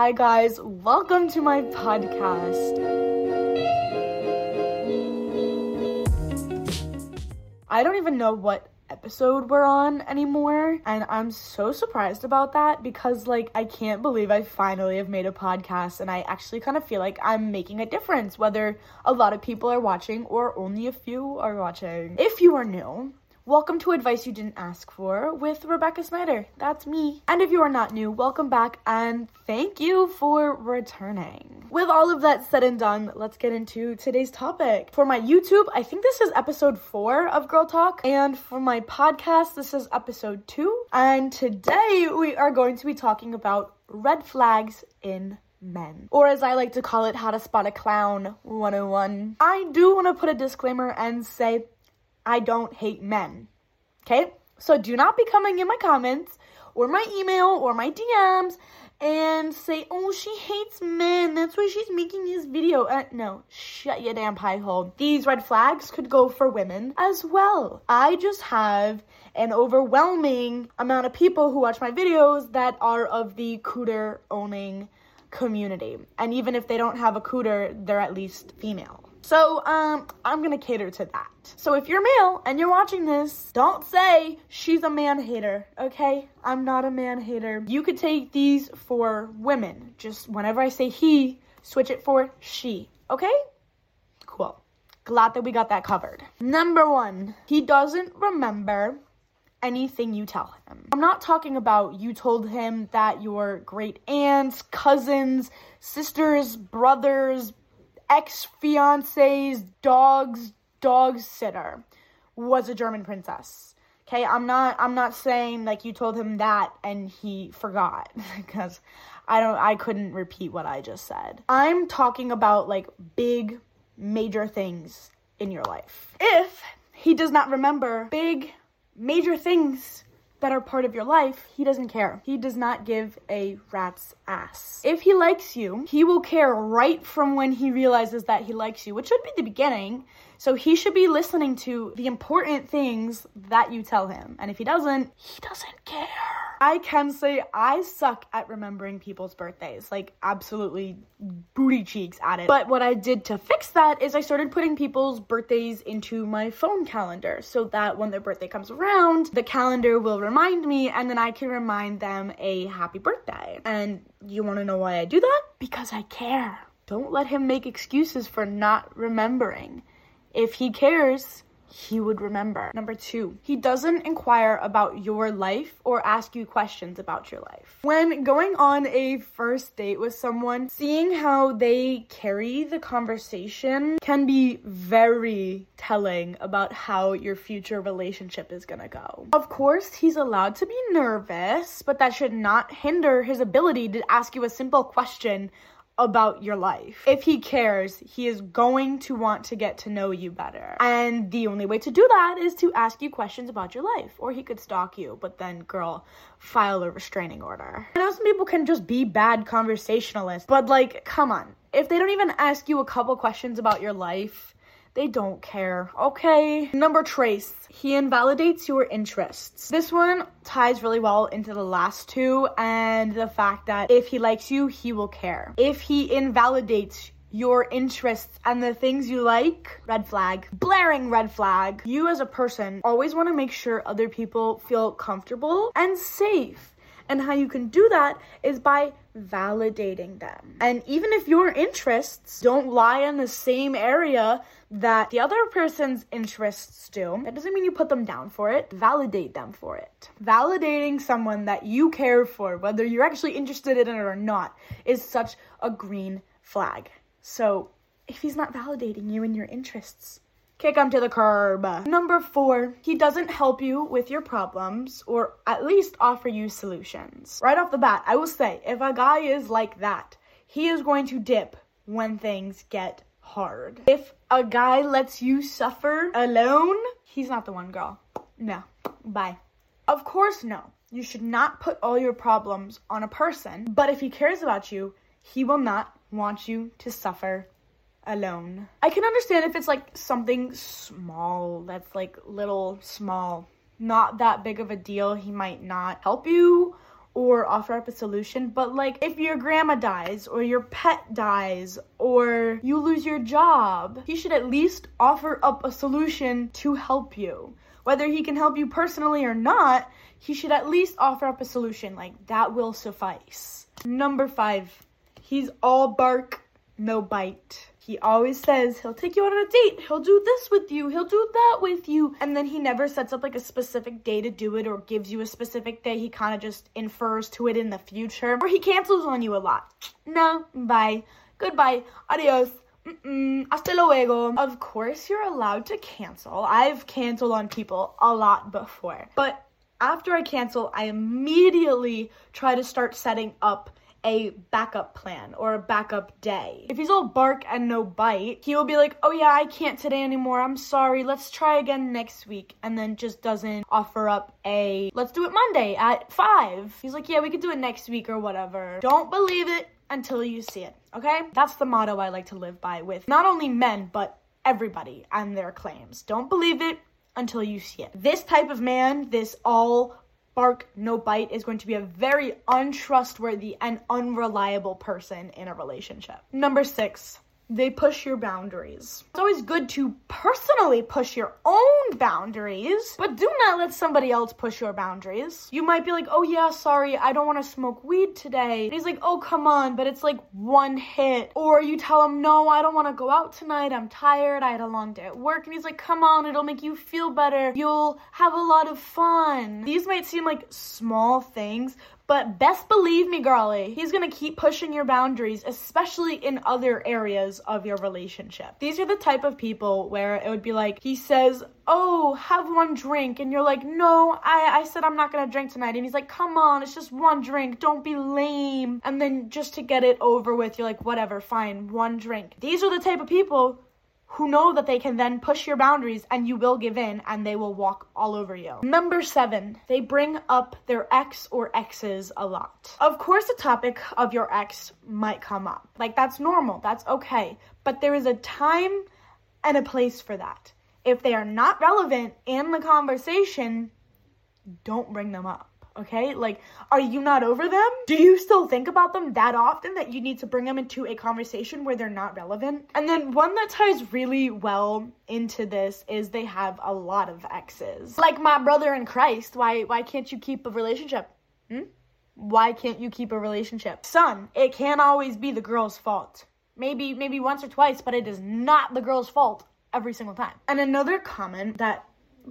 Hi, guys. Welcome to my podcast. I don't even know what episode we're on anymore, and I'm so surprised about that because, like, I can't believe I finally have made a podcast, and I actually kind of feel like I'm making a difference, whether a lot of people are watching or only a few are watching. If you are new, Welcome to Advice You Didn't Ask For with Rebecca Snyder. That's me. And if you are not new, welcome back and thank you for returning. With all of that said and done, let's get into today's topic. For my YouTube, I think this is episode four of Girl Talk. And for my podcast, this is episode two. And today we are going to be talking about red flags in men. Or as I like to call it, how to spot a clown 101. I do want to put a disclaimer and say I don't hate men. Okay? So do not be coming in my comments or my email or my DMs and say, oh, she hates men. That's why she's making this video. Uh, no, shut your damn pie hole. These red flags could go for women as well. I just have an overwhelming amount of people who watch my videos that are of the cooter owning community. And even if they don't have a cooter, they're at least female. So, um, I'm gonna cater to that. So if you're male and you're watching this, don't say she's a man hater, okay? I'm not a man hater. You could take these for women. Just whenever I say he, switch it for she, okay? Cool. Glad that we got that covered. Number one, he doesn't remember anything you tell him. I'm not talking about you told him that your great aunts, cousins, sisters, brothers, ex fiance's dog's dog sitter was a German princess. Okay, I'm not I'm not saying like you told him that and he forgot because I don't I couldn't repeat what I just said. I'm talking about like big major things in your life. If he does not remember big major things are part of your life, he doesn't care. He does not give a rat's ass. If he likes you, he will care right from when he realizes that he likes you, which should be the beginning. So he should be listening to the important things that you tell him. And if he doesn't, he doesn't care. I can say I suck at remembering people's birthdays, like absolutely booty cheeks at it. But what I did to fix that is I started putting people's birthdays into my phone calendar so that when their birthday comes around, the calendar will remind me and then I can remind them a happy birthday. And you want to know why I do that? Because I care. Don't let him make excuses for not remembering. If he cares, he would remember. Number two, he doesn't inquire about your life or ask you questions about your life. When going on a first date with someone, seeing how they carry the conversation can be very telling about how your future relationship is gonna go. Of course, he's allowed to be nervous, but that should not hinder his ability to ask you a simple question about your life. If he cares, he is going to want to get to know you better. And the only way to do that is to ask you questions about your life. Or he could stalk you, but then, girl, file a restraining order. I know some people can just be bad conversationalists, but like, come on. If they don't even ask you a couple questions about your life, they don't care, okay? Number trace, he invalidates your interests. This one ties really well into the last two and the fact that if he likes you, he will care. If he invalidates your interests and the things you like, red flag, blaring red flag. You as a person always want to make sure other people feel comfortable and safe. And how you can do that is by validating them. And even if your interests don't lie in the same area that the other person's interests do, that doesn't mean you put them down for it. Validate them for it. Validating someone that you care for, whether you're actually interested in it or not, is such a green flag. So if he's not validating you and your interests, kick him to the curb. Number four, he doesn't help you with your problems or at least offer you solutions. Right off the bat, I will say if a guy is like that, he is going to dip when things get hard. If a guy lets you suffer alone, he's not the one, girl. No. Bye. Of course, no. You should not put all your problems on a person, but if he cares about you, he will not want you to suffer alone. I can understand if it's like something small that's like little small, not that big of a deal, he might not help you or offer up a solution, but like if your grandma dies or your pet dies or you lose your job, he should at least offer up a solution to help you. Whether he can help you personally or not, he should at least offer up a solution. Like that will suffice. Number five, he's all bark, no bite. He always says he'll take you on a date, he'll do this with you, he'll do that with you, and then he never sets up like a specific day to do it or gives you a specific day. He kind of just infers to it in the future, or he cancels on you a lot. No, bye, goodbye, adios. Mm-mm, hasta luego. Of course, you're allowed to cancel. I've canceled on people a lot before. But after I cancel, I immediately try to start setting up a backup plan or a backup day. If he's all bark and no bite, he will be like, oh yeah, I can't today anymore. I'm sorry. Let's try again next week. And then just doesn't offer up a, let's do it Monday at five. He's like, yeah, we could do it next week or whatever. Don't believe it until you see it. Okay? That's the motto I like to live by with not only men, but everybody and their claims. Don't believe it until you see it. This type of man, this all bark, no bite is going to be a very untrustworthy and unreliable person in a relationship. Number six, they push your boundaries. It's always good to personally push your own boundaries, but do not let somebody else push your boundaries. You might be like, oh yeah, sorry, I don't want to smoke weed today. And he's like, oh, come on, but it's like one hit. Or you tell him, no, I don't want to go out tonight. I'm tired. I had a long day at work. And he's like, come on, it'll make you feel better. You'll have a lot of fun. These might seem like small things, but best believe me, girlie, he's gonna keep pushing your boundaries, especially in other areas of your relationship. These are the type of people where it would be like, he says, Oh, have one drink. And you're like, No, I, I said I'm not gonna drink tonight. And he's like, Come on, it's just one drink. Don't be lame. And then just to get it over with, you're like, Whatever, fine, one drink. These are the type of people who know that they can then push your boundaries and you will give in and they will walk all over you. Number seven, they bring up their ex or exes a lot. Of course, the topic of your ex might come up. Like, that's normal, that's okay. But there is a time and a place for that. If they are not relevant in the conversation, don't bring them up okay? Like, are you not over them? Do you still think about them that often that you need to bring them into a conversation where they're not relevant? And then one that ties really well into this is they have a lot of exes. Like my brother in Christ, why why can't you keep a relationship? Hmm? Why can't you keep a relationship? Son, it can't always be the girl's fault. Maybe maybe once or twice, but it is not the girl's fault every single time. And another comment that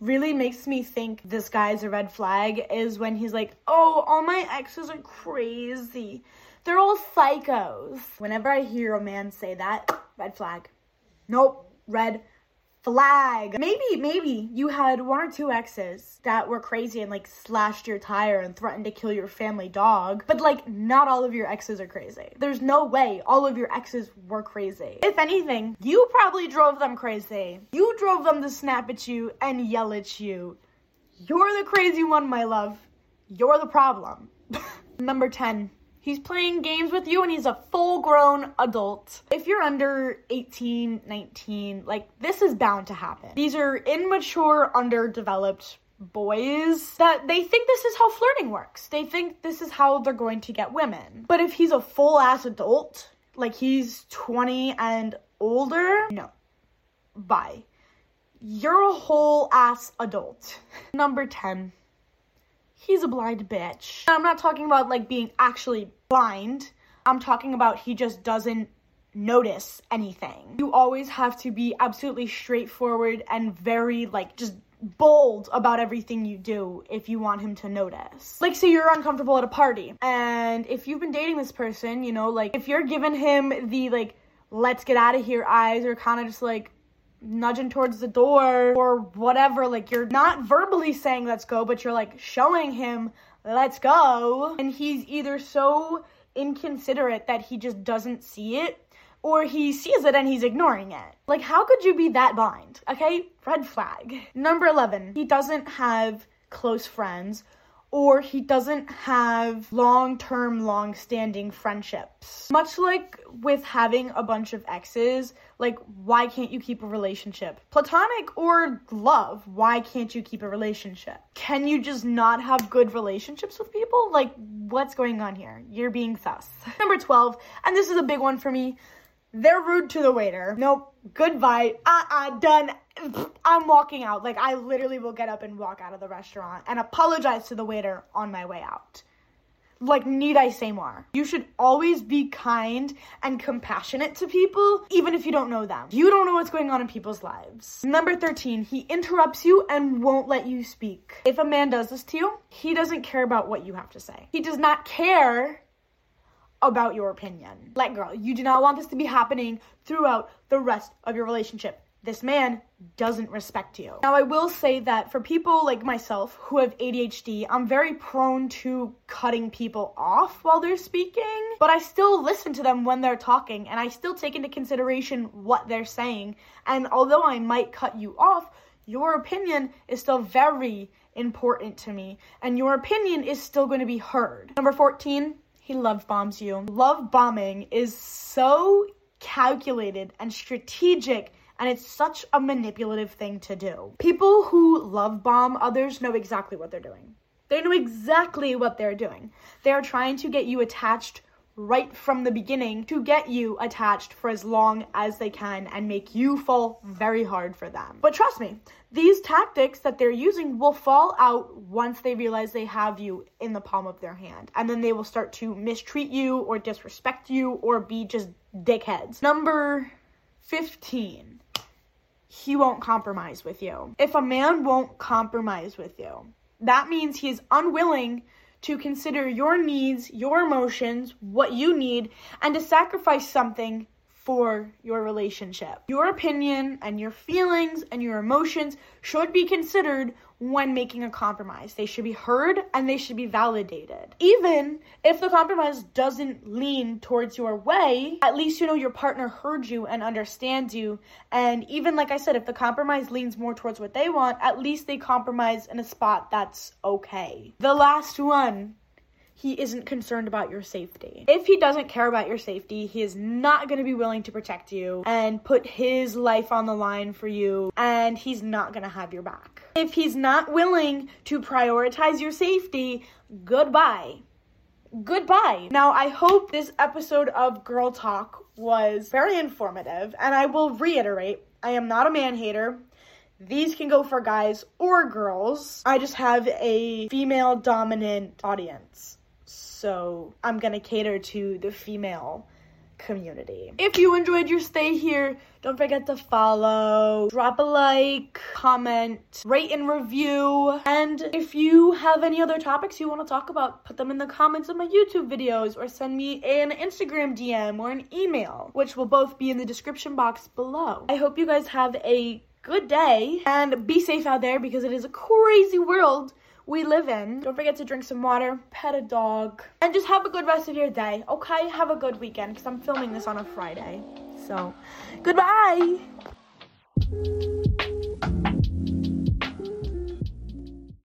really makes me think this guy's a red flag is when he's like, oh, all my exes are crazy. They're all psychos. Whenever I hear a man say that, red flag. Nope, red flag. Maybe, maybe you had one or two exes that were crazy and like slashed your tire and threatened to kill your family dog, but like not all of your exes are crazy. There's no way all of your exes were crazy. If anything, you probably drove them crazy. You drove them to snap at you and yell at you. You're the crazy one, my love. You're the problem. Number 10 He's playing games with you and he's a full grown adult. If you're under 18, 19, like this is bound to happen. These are immature, underdeveloped boys that they think this is how flirting works. They think this is how they're going to get women. But if he's a full ass adult, like he's 20 and older, no. Bye. You're a whole ass adult. Number 10 he's a blind bitch. I'm not talking about like being actually blind. I'm talking about he just doesn't notice anything. You always have to be absolutely straightforward and very like just bold about everything you do if you want him to notice. Like, say you're uncomfortable at a party, and if you've been dating this person, you know, like if you're giving him the like, let's get out of here eyes, or kind of just like, nudging towards the door or whatever. Like you're not verbally saying let's go, but you're like showing him let's go. And he's either so inconsiderate that he just doesn't see it or he sees it and he's ignoring it. Like, how could you be that blind? Okay, red flag. Number 11, he doesn't have close friends or he doesn't have long term, long standing friendships. Much like with having a bunch of exes, like, why can't you keep a relationship? Platonic or love, why can't you keep a relationship? Can you just not have good relationships with people? Like, what's going on here? You're being sus. Number 12, and this is a big one for me. They're rude to the waiter. Nope. Goodbye. Uh uh, done. I'm walking out. Like, I literally will get up and walk out of the restaurant and apologize to the waiter on my way out. Like, need I say more? You should always be kind and compassionate to people, even if you don't know them. You don't know what's going on in people's lives. Number 13, he interrupts you and won't let you speak. If a man does this to you, he doesn't care about what you have to say. He does not care about your opinion. Like, girl, you do not want this to be happening throughout the rest of your relationship. This man doesn't respect you. Now, I will say that for people like myself who have ADHD, I'm very prone to cutting people off while they're speaking, but I still listen to them when they're talking and I still take into consideration what they're saying. And although I might cut you off, your opinion is still very important to me, and your opinion is still going to be heard. Number 14, he love bombs you. Love bombing is so calculated and strategic and it's such a manipulative thing to do. People who love bomb others know exactly what they're doing. They know exactly what they're doing. They are trying to get you attached right from the beginning to get you attached for as long as they can and make you fall very hard for them. But trust me, these tactics that they're using will fall out once they realize they have you in the palm of their hand. And then they will start to mistreat you or disrespect you or be just dickheads. Number 15 he won't compromise with you. If a man won't compromise with you, that means he is unwilling to consider your needs, your emotions, what you need, and to sacrifice something for your relationship. Your opinion and your feelings and your emotions should be considered when making a compromise. They should be heard and they should be validated. Even if the compromise doesn't lean towards your way, at least you know your partner heard you and understands you. And even like I said, if the compromise leans more towards what they want, at least they compromise in a spot that's okay. The last one he isn't concerned about your safety. If he doesn't care about your safety, he is not going to be willing to protect you and put his life on the line for you, and he's not going to have your back. If he's not willing to prioritize your safety, goodbye. Goodbye. Now, I hope this episode of Girl Talk was very informative, and I will reiterate I am not a man hater. These can go for guys or girls. I just have a female dominant audience so I'm gonna cater to the female community. If you enjoyed your stay here, don't forget to follow, drop a like, comment, rate and review. And if you have any other topics you want to talk about, put them in the comments of my YouTube videos or send me an Instagram DM or an email, which will both be in the description box below. I hope you guys have a good day and be safe out there because it is a crazy world we live in. Don't forget to drink some water, pet a dog, and just have a good rest of your day, okay? Have a good weekend because I'm filming this on a Friday. So, goodbye!